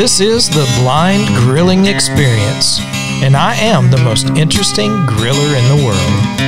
This is the Blind Grilling Experience, and I am the most interesting griller in the world.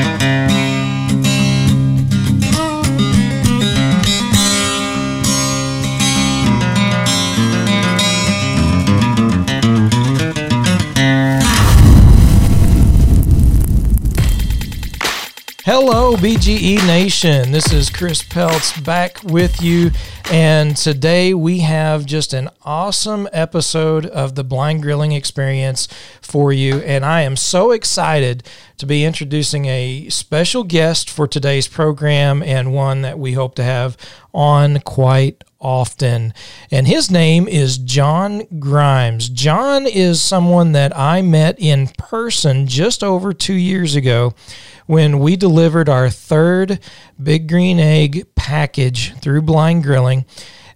Hello, BGE Nation. This is Chris Peltz back with you. And today we have just an awesome episode of the Blind Grilling Experience for you. And I am so excited to be introducing a special guest for today's program and one that we hope to have on quite often. And his name is John Grimes. John is someone that I met in person just over two years ago when we delivered our third Big Green Egg package through Blind Grilling.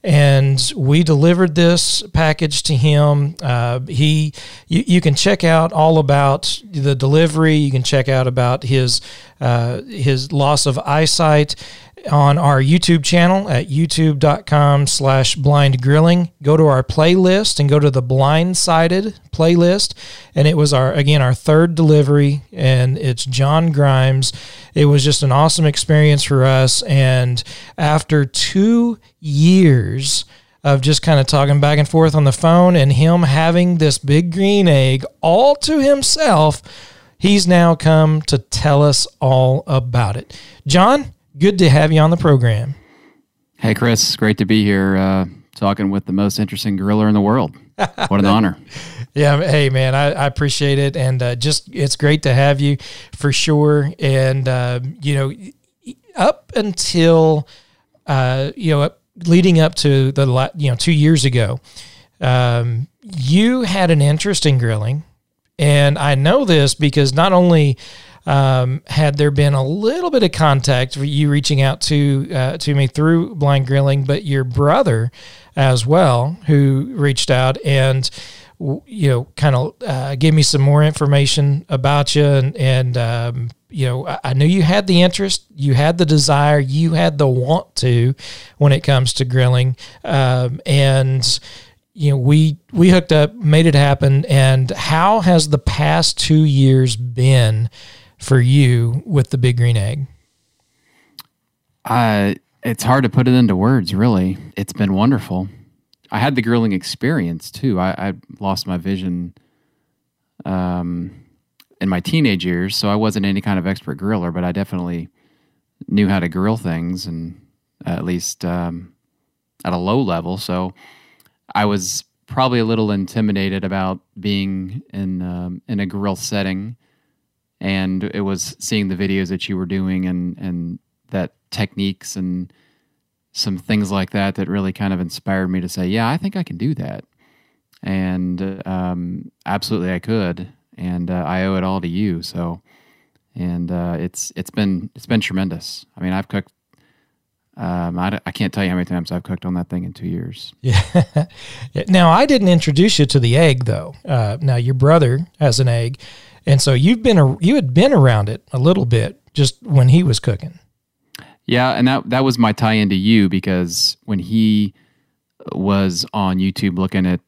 And we delivered this package to him. Uh, he, you, you, can check out all about the delivery. You can check out about his uh, his loss of eyesight on our YouTube channel at youtube.com slash blind grilling. Go to our playlist and go to the blindsided playlist. And it was our, again, our third delivery and it's John Grimes. It was just an awesome experience for us. And after two years of just kind of talking back and forth on the phone and him having this big green egg all to himself, he's now come to tell us all about it. John, good to have you on the program. Hey, Chris, great to be here uh, talking with the most interesting griller in the world. What an honor. Yeah, hey man, I, I appreciate it, and uh, just it's great to have you for sure. And uh, you know, up until uh, you know, leading up to the you know two years ago, um, you had an interest in grilling, and I know this because not only um, had there been a little bit of contact for you reaching out to uh, to me through blind grilling, but your brother as well, who reached out and you know kind of uh, gave me some more information about you and and um, you know I, I knew you had the interest, you had the desire, you had the want to when it comes to grilling, um, and you know we we hooked up, made it happen. And how has the past two years been? For you with the big green egg? Uh, it's hard to put it into words, really. It's been wonderful. I had the grilling experience too. I, I lost my vision um, in my teenage years, so I wasn't any kind of expert griller, but I definitely knew how to grill things, and at least um, at a low level. So I was probably a little intimidated about being in um, in a grill setting and it was seeing the videos that you were doing and and that techniques and some things like that that really kind of inspired me to say, yeah, I think I can do that, and um, absolutely I could, and uh, I owe it all to you. So, and uh, it's it's been it's been tremendous. I mean, I've cooked. Um, I, I can't tell you how many times I've cooked on that thing in two years. Yeah. now I didn't introduce you to the egg though. Uh, now your brother has an egg, and so you've been a, you had been around it a little bit just when he was cooking. Yeah, and that that was my tie into you because when he was on YouTube looking at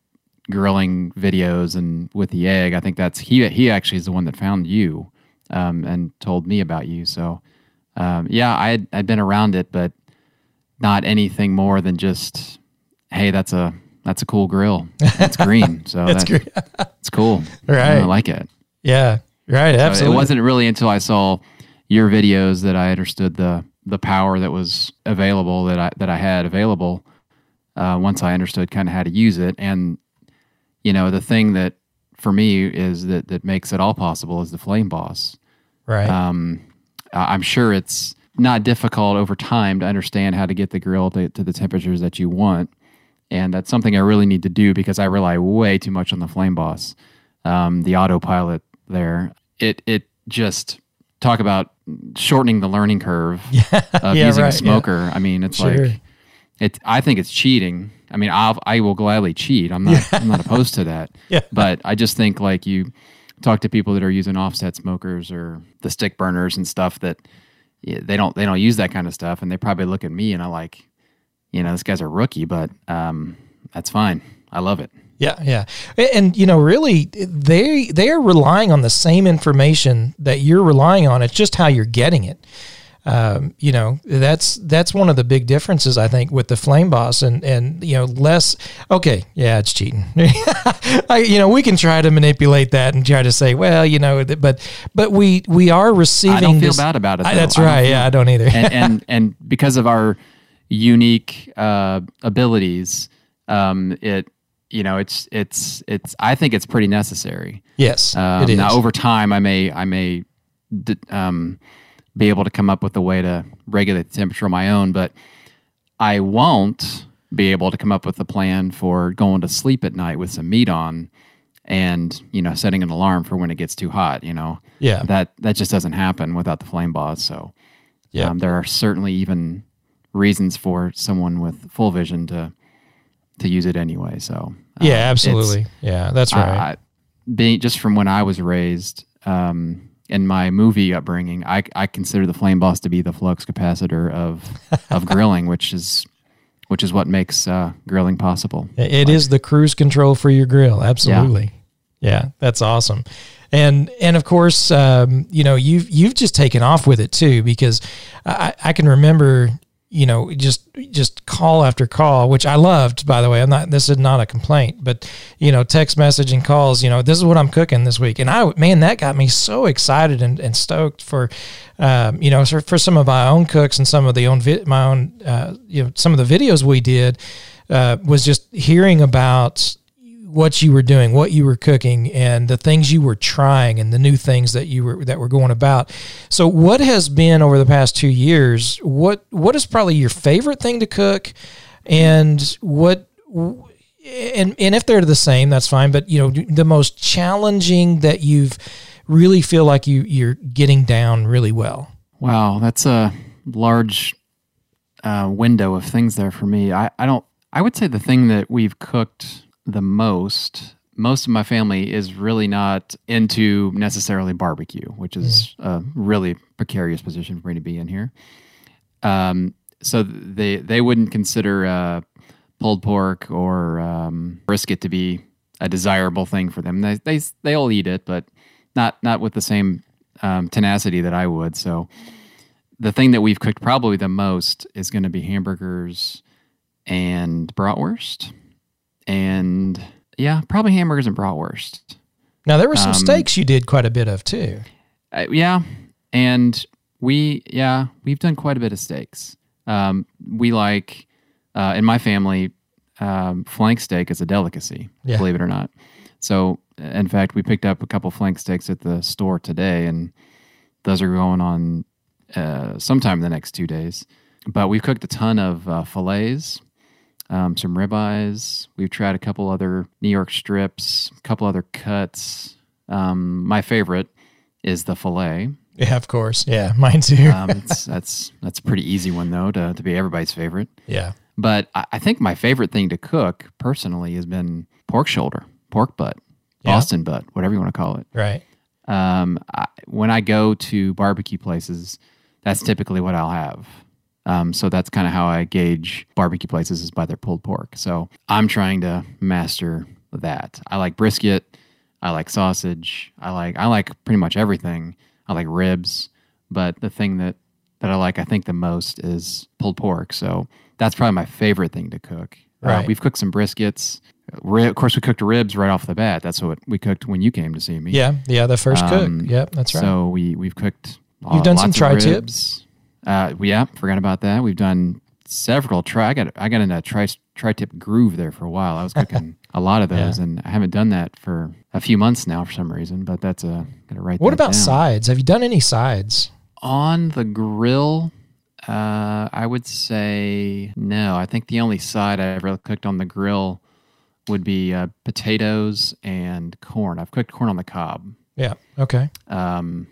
grilling videos and with the egg, I think that's he he actually is the one that found you um, and told me about you. So um, yeah, I had, I'd been around it, but not anything more than just hey, that's a that's a cool grill. It's green, so it's that, it's cool. Right, I like it. Yeah, right. Absolutely. So it wasn't really until I saw your videos that I understood the the power that was available that I that I had available. Uh, once I understood kind of how to use it, and you know, the thing that for me is that that makes it all possible is the Flame Boss. Right. Um, I'm sure it's not difficult over time to understand how to get the grill to, to the temperatures that you want, and that's something I really need to do because I rely way too much on the Flame Boss. Um, the autopilot there. It it just talk about shortening the learning curve yeah. of yeah, using right, a smoker. Yeah. I mean, it's sure. like it. I think it's cheating. I mean, I'll I will gladly cheat. I'm not I'm not opposed to that. Yeah. But I just think like you talk to people that are using offset smokers or the stick burners and stuff that they don't they don't use that kind of stuff, and they probably look at me and I like, you know, this guy's a rookie, but um, that's fine. I love it. Yeah, yeah, and you know, really, they they are relying on the same information that you're relying on. It's just how you're getting it. Um, you know, that's that's one of the big differences I think with the Flame Boss and and you know less. Okay, yeah, it's cheating. I, you know, we can try to manipulate that and try to say, well, you know, but but we we are receiving. I don't feel this- bad about it. I- that's right. feel- Yeah, I don't either. and, and and because of our unique uh, abilities, um, it you know it's it's it's I think it's pretty necessary. yes, Um, it is. Now over time, I may I may um, be able to come up with a way to regulate the temperature on my own, but I won't be able to come up with a plan for going to sleep at night with some meat on and you know setting an alarm for when it gets too hot you know yeah, that that just doesn't happen without the flame boss so Yeah. um, there are certainly even reasons for someone with full vision to to use it anyway so uh, yeah, absolutely. Yeah, that's right. I, being just from when I was raised um, in my movie upbringing, I, I consider the flame boss to be the flux capacitor of of grilling, which is which is what makes uh, grilling possible. It it is the cruise control for your grill. Absolutely. Yeah, that's awesome. And and of course, um, you know, you've you've just taken off with it too, because I, I can remember, you know, just just call after call, which I loved, by the way. I'm not this is not a complaint, but you know, text message and calls, you know, this is what I'm cooking this week. And I man, that got me so excited and, and stoked for um, you know, for, for some of my own cooks and some of the own vi- my own uh, you know, some of the videos we did uh, was just hearing about what you were doing, what you were cooking, and the things you were trying, and the new things that you were that were going about. So, what has been over the past two years? What what is probably your favorite thing to cook, and what and and if they're the same, that's fine. But you know, the most challenging that you've really feel like you you're getting down really well. Wow, that's a large uh, window of things there for me. I, I don't. I would say the thing that we've cooked the most. Most of my family is really not into necessarily barbecue, which is a really precarious position for me to be in here. Um, so they they wouldn't consider uh, pulled pork or um, brisket to be a desirable thing for them. They they they all eat it, but not not with the same um, tenacity that I would. So the thing that we've cooked probably the most is going to be hamburgers and bratwurst, and yeah, probably hamburgers and bratwurst. Now there were some Um, steaks you did quite a bit of too. Uh, yeah, and we yeah we've done quite a bit of steaks. Um, we like uh, in my family um, flank steak is a delicacy, Yeah. believe it or not. So in fact, we picked up a couple flank steaks at the store today, and those are going on uh, sometime in the next two days. But we've cooked a ton of uh, fillets, um, some ribeyes. We've tried a couple other New York strips, a couple other cuts. Um, my favorite is the fillet. Yeah, of course. Yeah, mine too. Um, it's, that's that's a pretty easy one though to, to be everybody's favorite. yeah. But I, I think my favorite thing to cook personally has been pork shoulder, pork butt, Yeah. Boston butt, whatever you want to call it. Right. Um, I, when I go to barbecue places, that's typically what I'll have. Um, so that's kind of how I gauge barbecue places is by their pulled pork. So I'm trying to master that. I like brisket. I like sausage. I like I like pretty much everything. I like ribs, but the thing that that I like I think the most is pulled pork. So that's probably my favorite thing to cook. Uh, Right. we've cooked some briskets. Ri- Of course, we cooked ribs right off the bat. That's what we cooked when you came to see me. Yeah. Yeah. The first Um, cook. Yep. That's right. So we we've cooked. uh, You've done some lots of tri-tip? ribs. Uh, yeah, forgot about that. We've done several tri. I got I got in a tri tri-tip groove there for a while. I was cooking a lot of those, and I haven't done that for a few months now for some reason. But that's a gotta write. what about down. sides? Have you done any sides? on the grill? Uh, I would say no. I think the only side I ever cooked on the grill would be uh, potatoes and corn. I've cooked corn on the cob Yeah. Okay. um,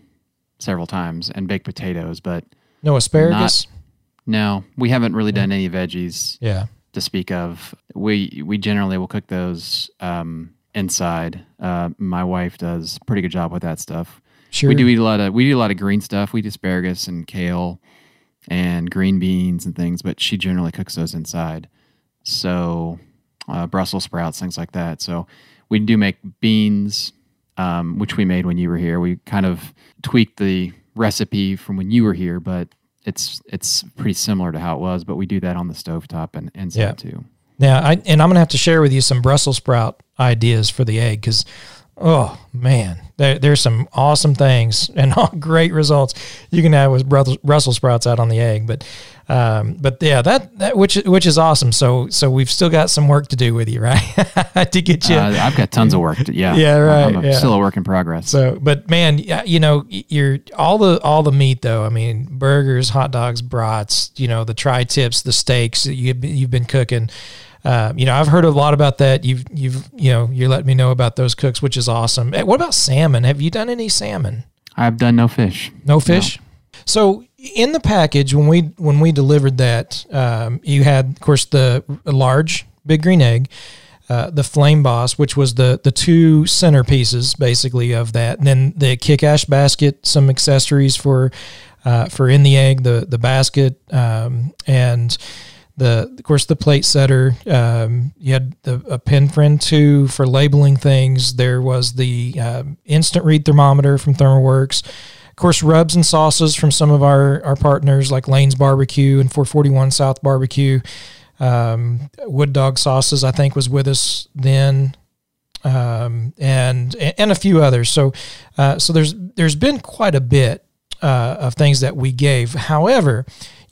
several times and baked potatoes, but No asparagus. no, we haven't really done any veggies yeah. to speak of. We we generally will cook those um, inside. Uh, my wife does a pretty good job with that stuff. Sure. We do eat a lot of we do a lot of green stuff. We do asparagus and kale and green beans and things, but she generally cooks those inside. So uh, Brussels sprouts, things like that. So we do make beans, um, which we made when you were here. We kind of tweaked the recipe from when you were here, but it's it's pretty similar to how it was. But we do that on the stovetop and inside Yeah. too. Now, I, and I'm going to have to share with you some Brussels sprout ideas for the egg because, oh man, there, there's some awesome things and all great results you can have with Brussels, sprouts out on the egg. But, um, but yeah, that, that which which is awesome. So so we've still got some work to do with you, right? to get you. Uh, I've got tons of work. To, yeah, Yeah, right, I'm a- yeah. still a work in progress. So, but man, yeah, you know, you're all the all the meat though. I mean, burgers, hot dogs, brats. You know, the tri tips, the steaks that you you've been cooking. Uh, you know, I've heard a lot about that. You've you've you know you're letting me know about those cooks, which is awesome. Eh, What about salmon? Have you done any salmon? I've done no fish. No fish. So in the package when we when we delivered that, um, you had of course the large big green egg, uh, the flame boss, which was the the two centerpieces basically of that, and then the kick ash basket, some accessories for uh, for in the egg, the the basket, um, and the of course the plate setter. Um, you had the, a PenFriend too for labeling things. There was the um instant read thermometer from ThermoWorks. Of course, rubs and sauces from some of our, our partners like Lane's Barbecue and 441 South Barbecue. Um, Wood Dog Sauces, I think, was with us then, um, and and a few others. So, uh, so there's there's been quite a bit uh, of things that we gave. However,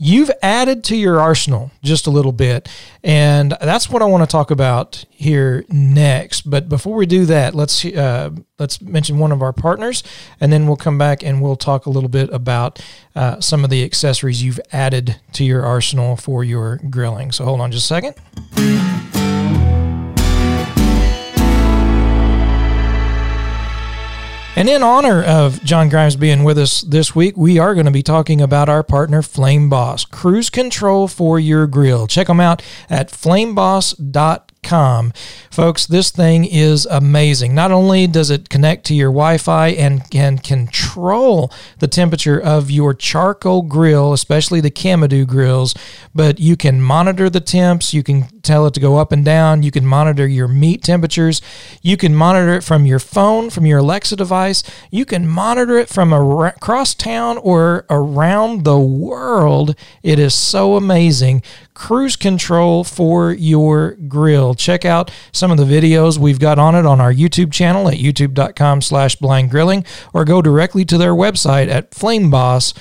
you've added to your arsenal just a little bit, and that's what I want to talk about here next. But before we do that, let's uh, let's mention one of our partners, and then we'll come back and we'll talk a little bit about uh, some of the accessories you've added to your arsenal for your grilling. So hold on just a second. And in honor of John Grimes being with us this week, we are going to be talking about our partner Flame Boss, cruise control for your grill. Check them out at flameboss.com. Folks, this thing is amazing. Not only does it connect to your Wi Fi and can control the temperature of your charcoal grill, especially the Kamado grills, but you can monitor the temps. You can tell it to go up and down. You can monitor your meat temperatures. You can monitor it from your phone, from your Alexa device. You can monitor it from across town or around the world. It is so amazing. Cruise control for your grill. Check out some of the videos we've got on it on our YouTube channel at youtube.com slash blind grilling or go directly to their website at flameboss.com.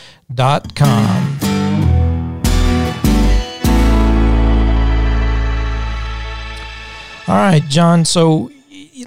All right, John. So,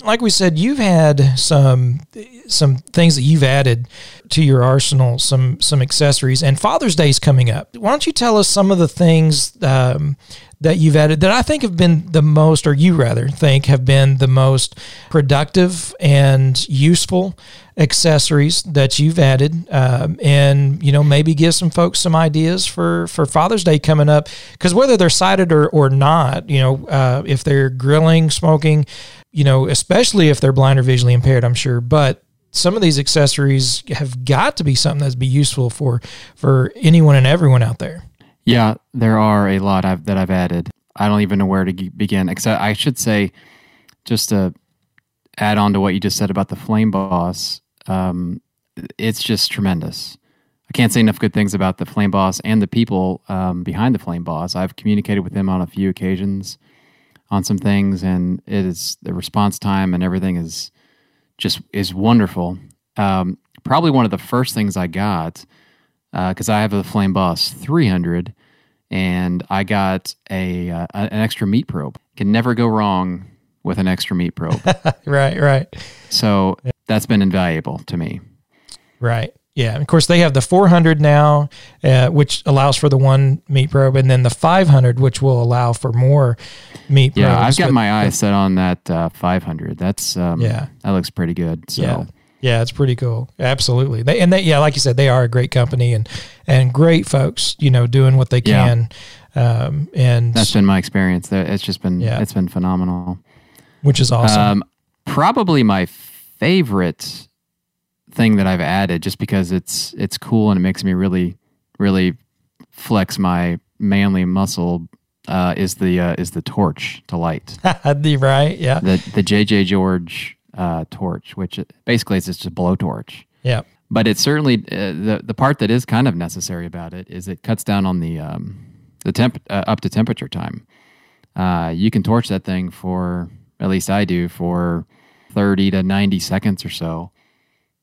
like we said, you've had some some things that you've added to your arsenal, some some accessories, and Father's Day is coming up. Why don't you tell us some of the things um, that you've added that I think have been the most, or you rather think have been the most productive and useful accessories that you've added, um, and you know maybe give some folks some ideas for for Father's Day coming up. Because whether they're sighted or or not, you know, uh, if they're grilling, smoking, you know, especially if they're blind or visually impaired, I'm sure, but some of these accessories have got to be something that's be useful for for anyone and everyone out there. Yeah, there are a lot I've, that I've added. I don't even know where to begin. Except I should say, just to add on to what you just said about the Flame Boss, um, it's just tremendous. I can't say enough good things about the Flame Boss and the people um, behind the Flame Boss. I've communicated with them on a few occasions on some things, and it is the response time and everything is just is wonderful. Um, probably one of the first things I got because I have a Flame Boss 300, and I got a uh, an extra meat probe. Can never go wrong with an extra meat probe. Right, right, so that's been invaluable to me. right. Yeah, and of course they have the 400 now, uh, which allows for the one meat probe, and then the 500, which will allow for more meat probes. Yeah, I've got But- my eyes set on that uh, 500. That's um, Yeah. that looks pretty good. So Yeah. Yeah, it's pretty cool. Absolutely. They, and they, yeah, like you said, they are a great company and, and great folks, you know, doing what they Yeah. can. Um, and that's been my experience. It's just been Yeah. it's been phenomenal. which is awesome. Um, probably my favorite thing that I've added, just because it's it's cool and it makes me really really flex my manly muscle uh, is the uh, is the torch to light the right? Yeah. the the JJ George uh, torch, which basically is just a blowtorch. Yeah. But it's certainly uh, the the part that is kind of necessary about it is it cuts down on the um, the temp uh, up to temperature time. Uh, you can torch that thing for at least I do for thirty to ninety seconds or so,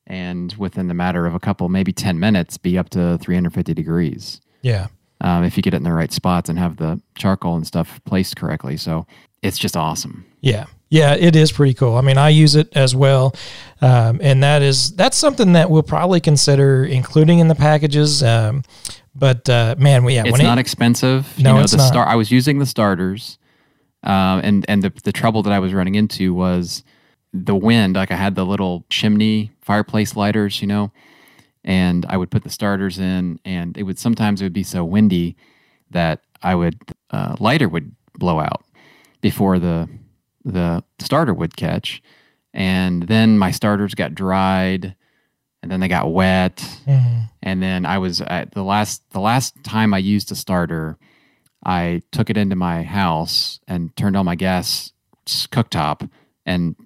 and within the matter of a couple, maybe ten minutes, be up to three hundred fifty degrees Yeah. um, if you get it in the right spots and have the charcoal and stuff placed correctly. So it's just awesome. Yeah. Yeah, it is pretty cool. I mean, I use it as well, um, and that is that's something that we'll probably consider including in the packages. Um, but uh, man, we yeah, It's not it, expensive. No, you know, it's the not. Star, I was using the starters, um, and and the the trouble that I was running into was the wind. Like I had the little chimney fireplace lighters, you know, and I would put the starters in, and it would sometimes it would be so windy that I would uh, lighter would blow out before the the starter would catch, and then my starters got dried, and then they got wet Mhm. and then I was at the last the last time I used a starter, I took it into my house and turned on my gas cooktop, and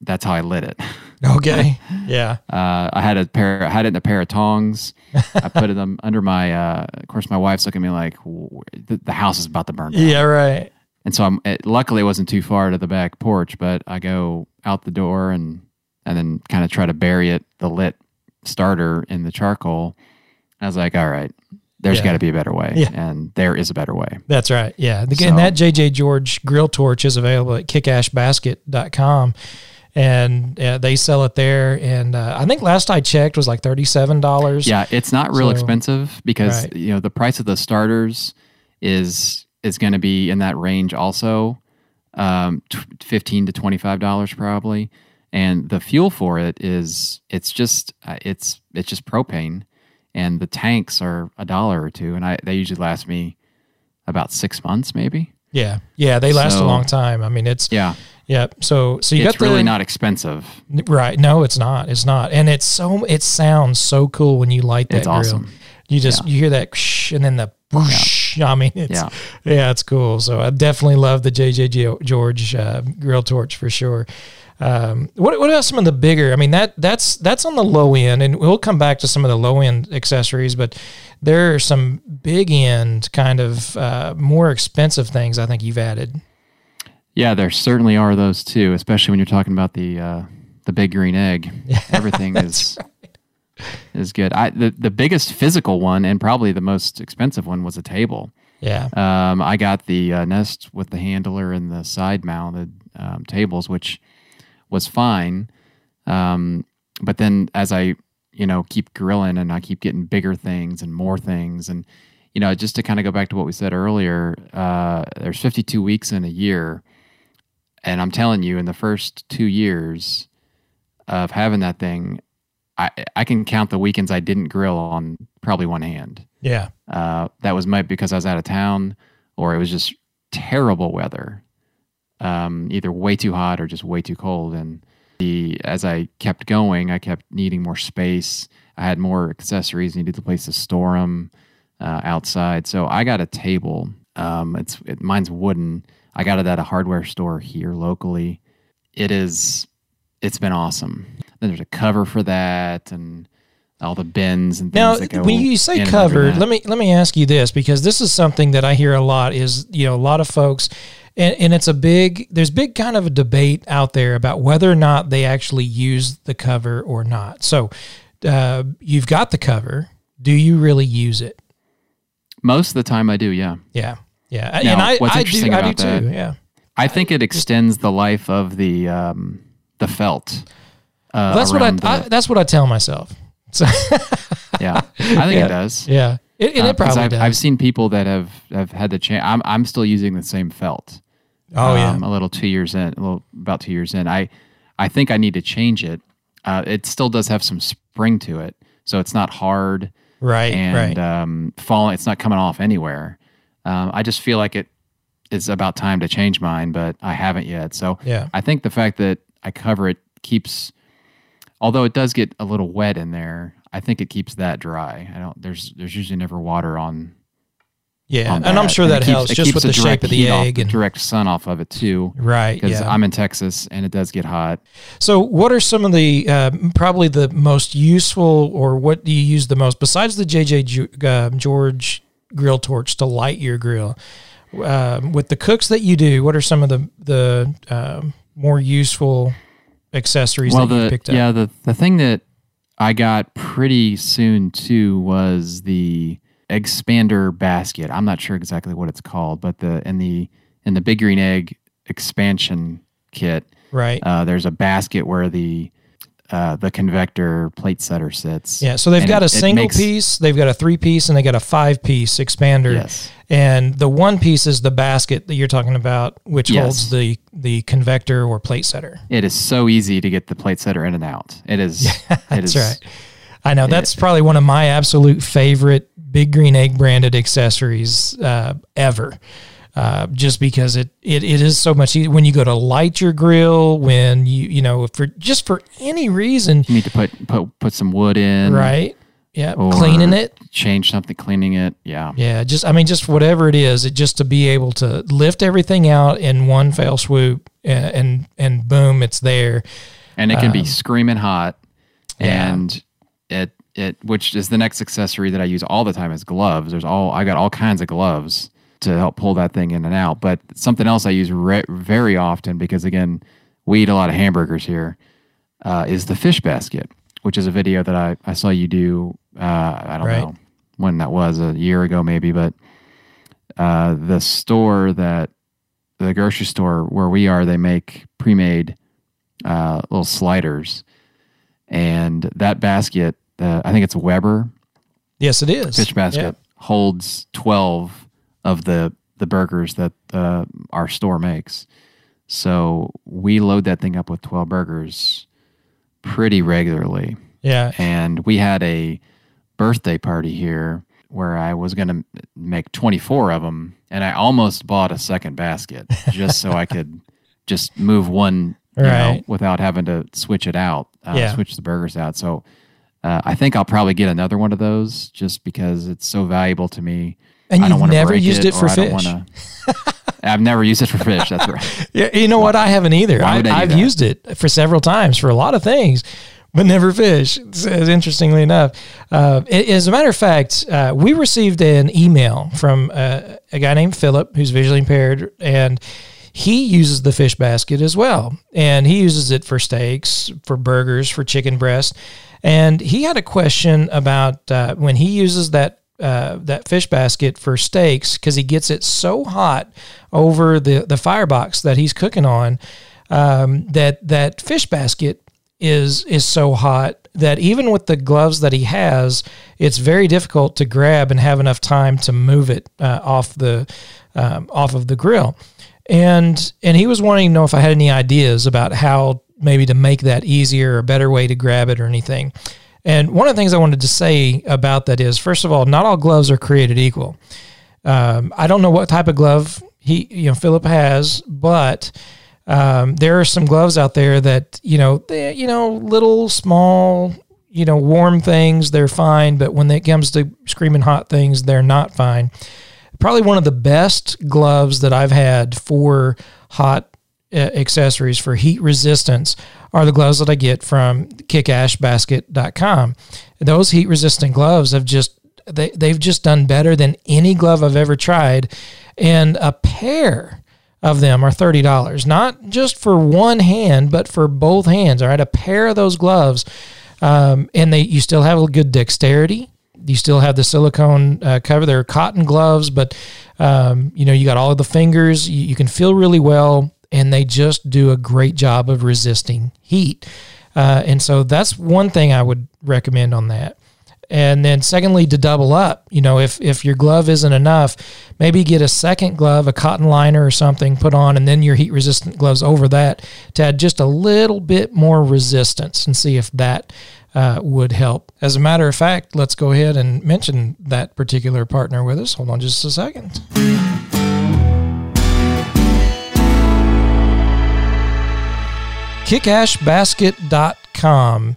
that's how I lit it. okay, yeah, Uh, I had a pair, I had it in a pair of tongs. I put them under my. Uh, of course, my wife's looking at me like the, the house is about to burn down. yeah, right. And so I'm. It, luckily, it wasn't too far to the back porch, but I go out the door and and then kind of try to bury it, the lit starter in the charcoal. I was like, all right, there's Yeah. got to be a better way, Yeah. and there is a better way. That's right. Yeah. The, So- and that JJ George grill torch is available at kickashbasket.com. And uh, they sell it there. And uh, I think last I checked was like $37. Yeah, it's not real So- expensive because Right. you know the price of the starters is is going to be in that range also, um, t- fifteen to twenty five dollars probably, and the fuel for it is it's just uh, it's it's just propane, and the tanks are a dollar or two, and I they usually last me about six months maybe. Yeah. Yeah. They last a long time. I mean, it's, Yeah, yeah. So, so you it's got the, really not expensive. Right. No, it's not. It's not. And it's so it sounds so cool when you light that It's grill. awesome. You just you hear that whoosh and then the whoosh. I mean, it's yeah. Yeah. it's cool. So I definitely love the JJ George uh, grill torch for sure. Um, what what about some of the bigger? I mean that that's that's on the low end, and we'll come back to some of the low end accessories, but there are some big end kind of uh, more expensive things I think you've added. Yeah, there certainly are those too, especially when you're talking about the uh, the big green egg. Everything is is good. I the, the biggest physical one and probably the most expensive one was a table. Yeah. Um, I got the uh, Nest with the handler and the side mounted um, tables, which was fine. Um, but then as I you know keep grilling and I keep getting bigger things and more things and you know just to kind of go back to what we said earlier, uh, there's 52 weeks in a year, and I'm telling you, in the first two years of having that thing, I I can count the weekends I didn't grill on probably one hand. Yeah. Uh, that was might because I was out of town or it was just terrible weather, um, either way too hot or just way too cold. And the as I kept going, I kept needing more space. I had more accessories, needed a place to store them uh, outside. So I got a table. Um, it's it, mine's wooden. I got it at a hardware store here locally. It is. It's been awesome. Then there's a cover for that and all the bins and things Now, that go when you say covered, let me let me ask you this because this is something that I hear a lot. Is you know a lot of folks, and, and it's a big. There's big kind of a debate out there about whether or not they actually use the cover or not. So, uh, you've got the cover. Do you really use it? Most of the time, I do. Yeah, Yeah, yeah. Now, and I, what's I do. interesting I do about that- too. Yeah. I think it extends the life of the um, the felt. Uh, That's what I, the- I. That's what I tell myself. So yeah, I think Yeah. it does. yeah, it, and Uh, it probably I've, does. I've seen people that have have had the chance. I'm I'm still using the same felt. oh yeah. um, a little two years in, a little about two years in. I I think I need to change it. Uh, it still does have some spring to it, so it's not hard Right. and right. um, falling. It's not coming off anywhere. Um, I just feel like it is about time to change mine, but I haven't yet. So Yeah. I think the fact that I cover it keeps, although it does get a little wet in there, I think it keeps that dry. I don't. There's there's usually never water on Yeah, on and I'm sure And that keeps- helps just keeps with the shape direct of the heat off- and direct sun off of it too. right. Because Yeah. I'm in Texas and it does get hot. So, what are some of the uh, probably the most useful, or what do you use the most besides the JJ uh, George grill torch to light your grill? Um, with the cooks that you do, what are some of the the um, more useful accessories well, that you the picked up? yeah the the thing that I got pretty soon too was the expander basket. I'm not sure exactly what it's called, but the in the in the Big Green Egg expansion kit, Right. uh, there's a basket where the uh, the convector plate setter sits. yeah. So they've got it- a single makes- piece, they've got a three piece, and they got a five piece expander. Yes. And the one piece is the basket that you're talking about, which Yes. holds the the convector or plate setter. It is so easy to get the plate setter in and out. It is. it That's is- right. I know that's probably one of my absolute favorite Big Green Egg branded accessories uh, ever. Uh, just because it, it it is so much easier when you go to light your grill, when you you know for just for any reason, You need to put put put some wood in. right? Yeah, cleaning it, Change something, cleaning it. Yeah. yeah. Just I mean, just whatever it is, it just to be able to lift everything out in one fell swoop, and and, and boom, it's there. and it can be screaming hot Um, yeah. and it it which is the next accessory that I use all the time is gloves. There's all I got all kinds of gloves to help pull that thing in and out. But something else I use re- very often because again we eat a lot of hamburgers here uh, is the fish basket, which is a video that I I saw you do. Uh, I don't Right. know when that was a year ago maybe, but uh, the store that the grocery store where we are, they make pre-made uh, little sliders, and that basket, uh, I think it's Weber Yes, it is fish basket, holds twelve of the the burgers that uh, our store makes. So we load that thing up with twelve burgers pretty regularly, Yeah, and we had a birthday party here where I was going to make 24 of them and I almost bought a second basket just so I could just move one you know, Right. without having to switch it out, uh, Yeah. switch the burgers out. So uh, I think I'll probably get another one of those just because it's so valuable to me. And I don't you've never break used it or for fish. wanna- I've never used it for fish. That's right. Yeah, you know what? I haven't either. I, would I do I've that? used it for several times for a lot of things, but never fish. It's- it's Interestingly enough, uh, as a matter of fact, uh, we received an email from uh, a guy named Philip who's visually impaired, and he uses the fish basket as well, and he uses it for steaks, for burgers, for chicken breast, and he had a question about uh, when he uses that uh, that fish basket for steaks because he gets it so hot over the the firebox that he's cooking on um, that that fish basket is is so hot that even with the gloves that he has, it's very difficult to grab and have enough time to move it uh, off the um, off of the grill. And and he was wanting to know if I had any ideas about how maybe to make that easier or a better way to grab it or anything. And one of the things I wanted to say about that is, first of all, not all gloves are created equal. Um, I don't know what type of glove he, you know, Philip has, but um, there are some gloves out there that you know, they, you know, little small, you know, warm things they're fine, but when it comes to screaming hot things, they're not fine. Probably one of the best gloves that I've had for hot uh, accessories for heat resistance are the gloves that I get from kickashbasket.com. Those heat resistant gloves have just they they've just done better than any glove I've ever tried and a pair of them are $30. Not just for one hand, but for both hands, all right? A pair of those gloves um, and they you still have a good dexterity. You still have the silicone uh, cover. They're cotton gloves, but um, you know you got all of the fingers. You, you can feel really well, and they just do a great job of resisting heat. Uh, and so that's one thing I would recommend on that. And then secondly, to double up, you know, if if your glove isn't enough, maybe get a second glove, a cotton liner or something, put on, and then your heat resistant gloves over that to add just a little bit more resistance and see if that uh, would help. As a matter of fact, let's go ahead and mention that particular partner with us. Hold on just a second. kickashbasket.com.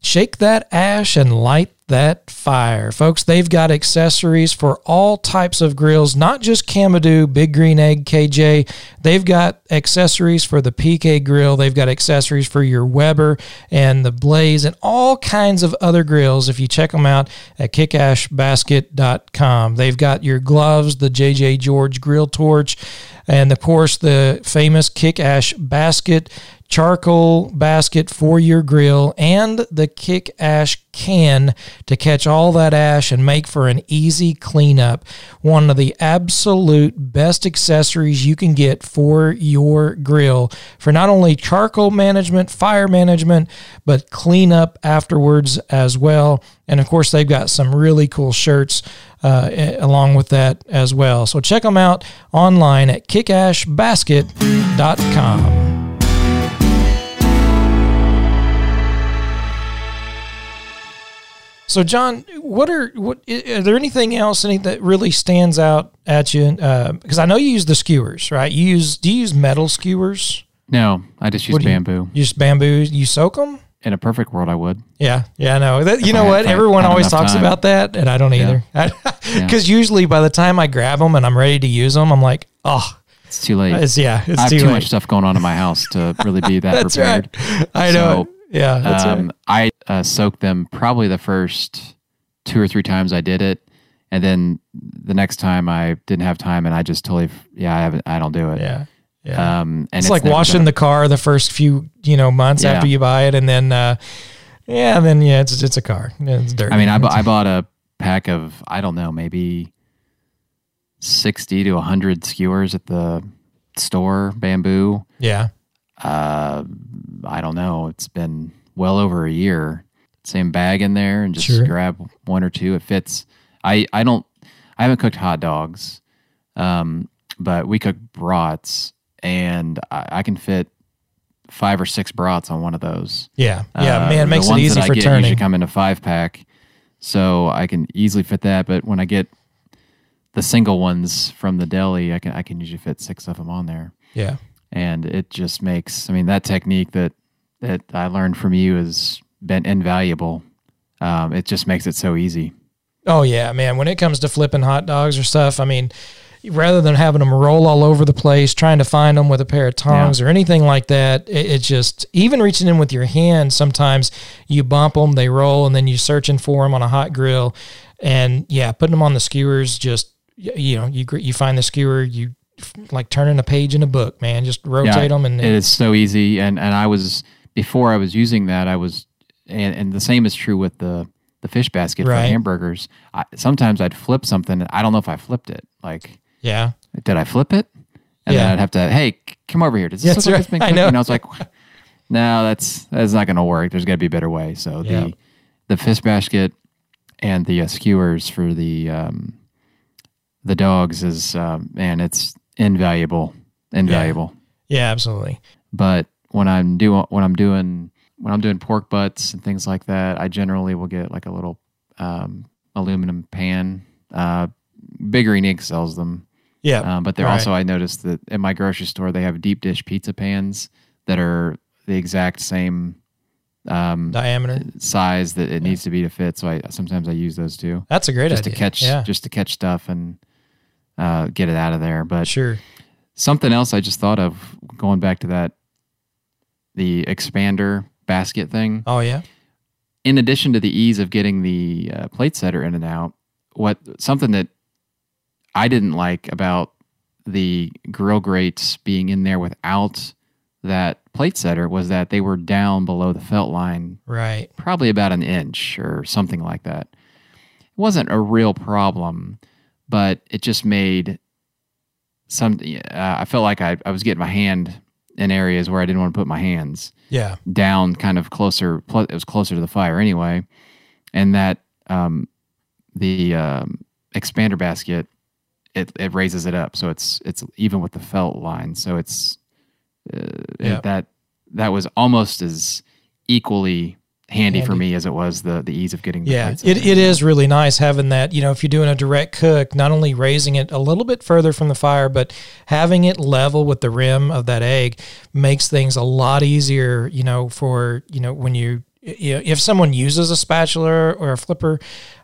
Shake that ash and light that fire. Folks, they've got accessories for all types of grills, not just Kamado, Big Green Egg, KJ. They've got accessories for the PK grill. They've got accessories for your Weber and the Blaze and all kinds of other grills if you check them out at kickashbasket.com. They've got your gloves, the JJ George grill torch, and of course the famous Kick Ash basket charcoal basket for your grill, and the kick ash can to catch all that ash and make for an easy cleanup. One of the absolute best accessories you can get for your grill for not only charcoal management, fire management, but cleanup afterwards as well. And of course, they've got some really cool shirts uh, along with that as well. So check them out online at kickashbasket.com. So, John, what are what are there anything else any that really stands out at you? Because uh, I know you use the skewers, right? You use do you use metal skewers? No, I just use bamboo. You, just bamboo. You soak them. In a perfect world, I would. Yeah, yeah, I know. That, you know I what? Everyone always talks time. about that, and I don't either. Because yeah. usually, by the time I grab them and I'm ready to use them, I'm like, oh, it's too late. It's yeah, it's I have too, too much stuff going on in my house to really be that that's prepared. Right. I know. So, yeah, that's um, right. I uh, soaked them probably the first two or three times I did it, and then the next time I didn't have time, and I just totally yeah I haven't I don't do it. Yeah. Yeah. Um, and it's, it's like washing the car the first few you know months yeah. after you buy it, and then uh, yeah, then yeah, it's it's a car. It's dirty. I mean, I, bu- I bought a pack of I don't know maybe sixty to hundred skewers at the store, bamboo. Yeah. Uh, I don't know. It's been well over a year. Same bag in there and just sure. grab one or two. It fits. I I don't. I haven't cooked hot dogs, um, but we cook brats, and I, I can fit five or six brats on one of those. Yeah, yeah, uh, man, it makes it easy for get turning. Usually come in a five pack, so I can easily fit that. But when I get the single ones from the deli, I can I can usually fit six of them on there. Yeah, and it just makes. I mean, that technique that that I learned from you has been invaluable. Um, it just makes it so easy. Oh yeah, man. When it comes to flipping hot dogs or stuff, I mean, rather than having them roll all over the place, trying to find them with a pair of tongs yeah. or anything like that, it, it, just even reaching in with your hand. Sometimes you bump them, they roll, and then you're searching for them on a hot grill. And yeah, putting them on the skewers, just you know, you you find the skewer, you like turning a page in a book, man. Just rotate yeah, them, and it is so easy. And and I was before I was using that, I was, and, and the same is true with the the fish basket right. for hamburgers. I, sometimes I'd flip something. I don't know if I flipped it. Like yeah. Did I flip it? And yeah. then I'd have to, hey, come over here. Does this that's look right. like it's been I know. And I was like, no, that's that's not going to work. There's got to be a better way. So yeah. the the fish basket and the uh, skewers for the um, the dogs is uh, man, it's invaluable, invaluable. Yeah. yeah, absolutely. But when I'm doing when I'm doing when I'm doing pork butts and things like that, I generally will get like a little um, aluminum pan. Uh, Big Green sells them. Yeah. Um, but they're also, I noticed that in my grocery store, they have deep dish pizza pans that are the exact same um, diameter size that it yeah. needs to be to fit. So I sometimes I use those too. That's a great just idea. to catch yeah. just to catch stuff and uh, get it out of there. But sure, something else I just thought of going back to that the expander basket thing. Oh yeah. In addition to the ease of getting the uh, plate setter in and out, what something that I didn't like about the grill grates being in there without that plate setter was that they were down below the felt line, right? Probably about an inch or something like that. It wasn't a real problem, but it just made some. Uh, I felt like I, I was getting my hand in areas where I didn't want to put my hands. Yeah, down, kind of closer. It was closer to the fire anyway, and that um, the um, expander basket it, it raises it up. So it's it's even with the felt line. So it's uh, yeah. that that was almost as equally handy, handy, for me as it was the the ease of getting the yeah it, it is really nice having that you know if you're doing a direct cook not only raising it a little bit further from the fire but having it level with the rim of that egg makes things a lot easier you know for you know when you you know, if someone uses a spatula or a flipper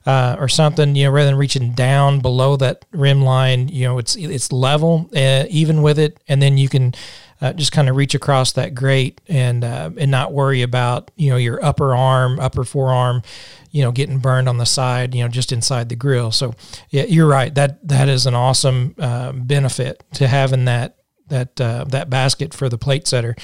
uh, or something, you know, rather than reaching down below that rim line, you know, it's it's level, uh, even with it, and then you can uh, just kind of reach across that grate and uh, and not worry about you know your upper arm, upper forearm, you know, getting burned on the side, you know, just inside the grill. So yeah, you're right. That that is an awesome uh, benefit to having that that uh, that basket for the plate setter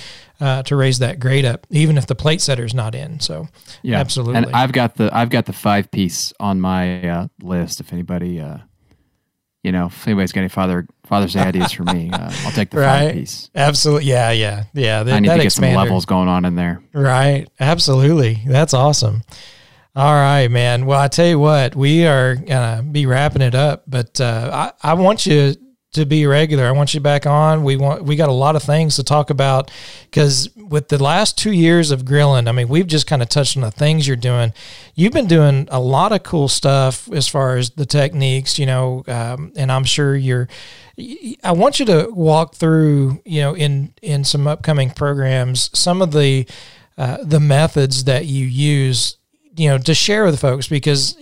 uh, to raise that grade up, even if the plate setter is not in. So yeah, absolutely. And I've got the I've got the five piece on my uh, list. If anybody, uh, you know, if anybody's got any father Father's Day ideas for me, uh, I'll take the right? five piece. Absolutely, yeah, yeah, yeah. I need to get expander. some levels going on in there. Right, absolutely. That's awesome. All right, man. Well, I tell you what, we are gonna be wrapping it up, but uh, I, I want you to be regular. I want you back on. We want we got a lot of things to talk about because with the last two years of grilling, I mean, we've just kind of touched on the things you're doing. You've been doing a lot of cool stuff as far as the techniques, you know, um, and I'm sure you're. I want you to walk through, you know, in in some upcoming programs, some of the uh, the methods that you use, you know, to share with folks because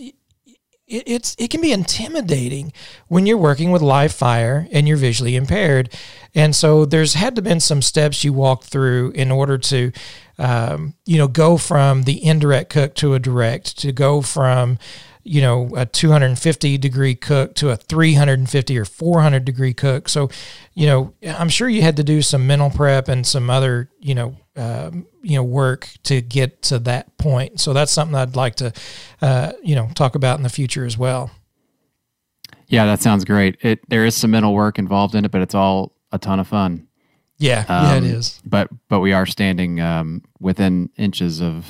it, it's it can be intimidating when you're working with live fire and you're visually impaired. And so there's had to been some steps you walked through in order to, um, you know, go from the indirect cook to a direct, to go from, you know, a 250 degree cook to a 350 or 400 degree cook. So, you know, I'm sure you had to do some mental prep and some other, you know, um, you know work to get to that point. So that's something I'd like to uh, you know talk about in the future as well. Yeah, that sounds great. It there is some mental work involved in it, but it's all a ton of fun. Yeah, um, yeah, it is. But but we are standing um, within inches of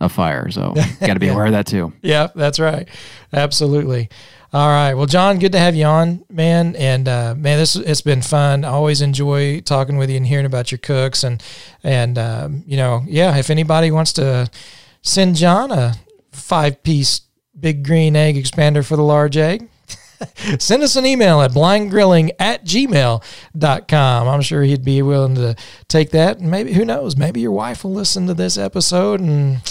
a fire, so got to be aware of that too. Yeah, that's right. Absolutely. All right. Well, John, good to have you on, man. And uh, man, this it's been fun. I always enjoy talking with you and hearing about your cooks and and um, you know, yeah. If anybody wants to send John a five piece big green egg expander for the large egg, send us an email at blindgrilling at gmail.com. I'm sure he'd be willing to take that. And maybe, who knows, maybe your wife will listen to this episode and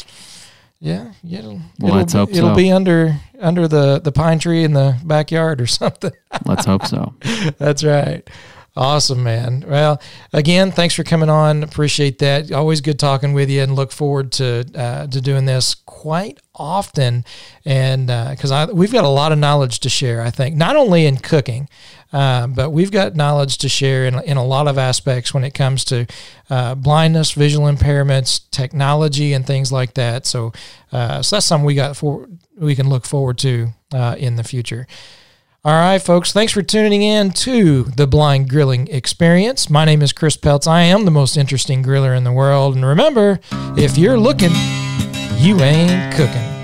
yeah, it'll, well, it'll, hope it'll so. be under under the, the pine tree in the backyard or something. let's hope so. That's right. Awesome, man. Well, again, thanks for coming on. Appreciate that. Always good talking with you, and look forward to uh, to doing this quite often. And because uh, we've got a lot of knowledge to share, I think not only in cooking, uh, but we've got knowledge to share in, in a lot of aspects when it comes to uh, blindness, visual impairments, technology, and things like that. So, uh, so that's something we got for we can look forward to uh, in the future. All right, folks, thanks for tuning in to the Blind Grilling Experience. My name is Chris Peltz. I am the most interesting griller in the world. And remember, if you're looking, you ain't cooking.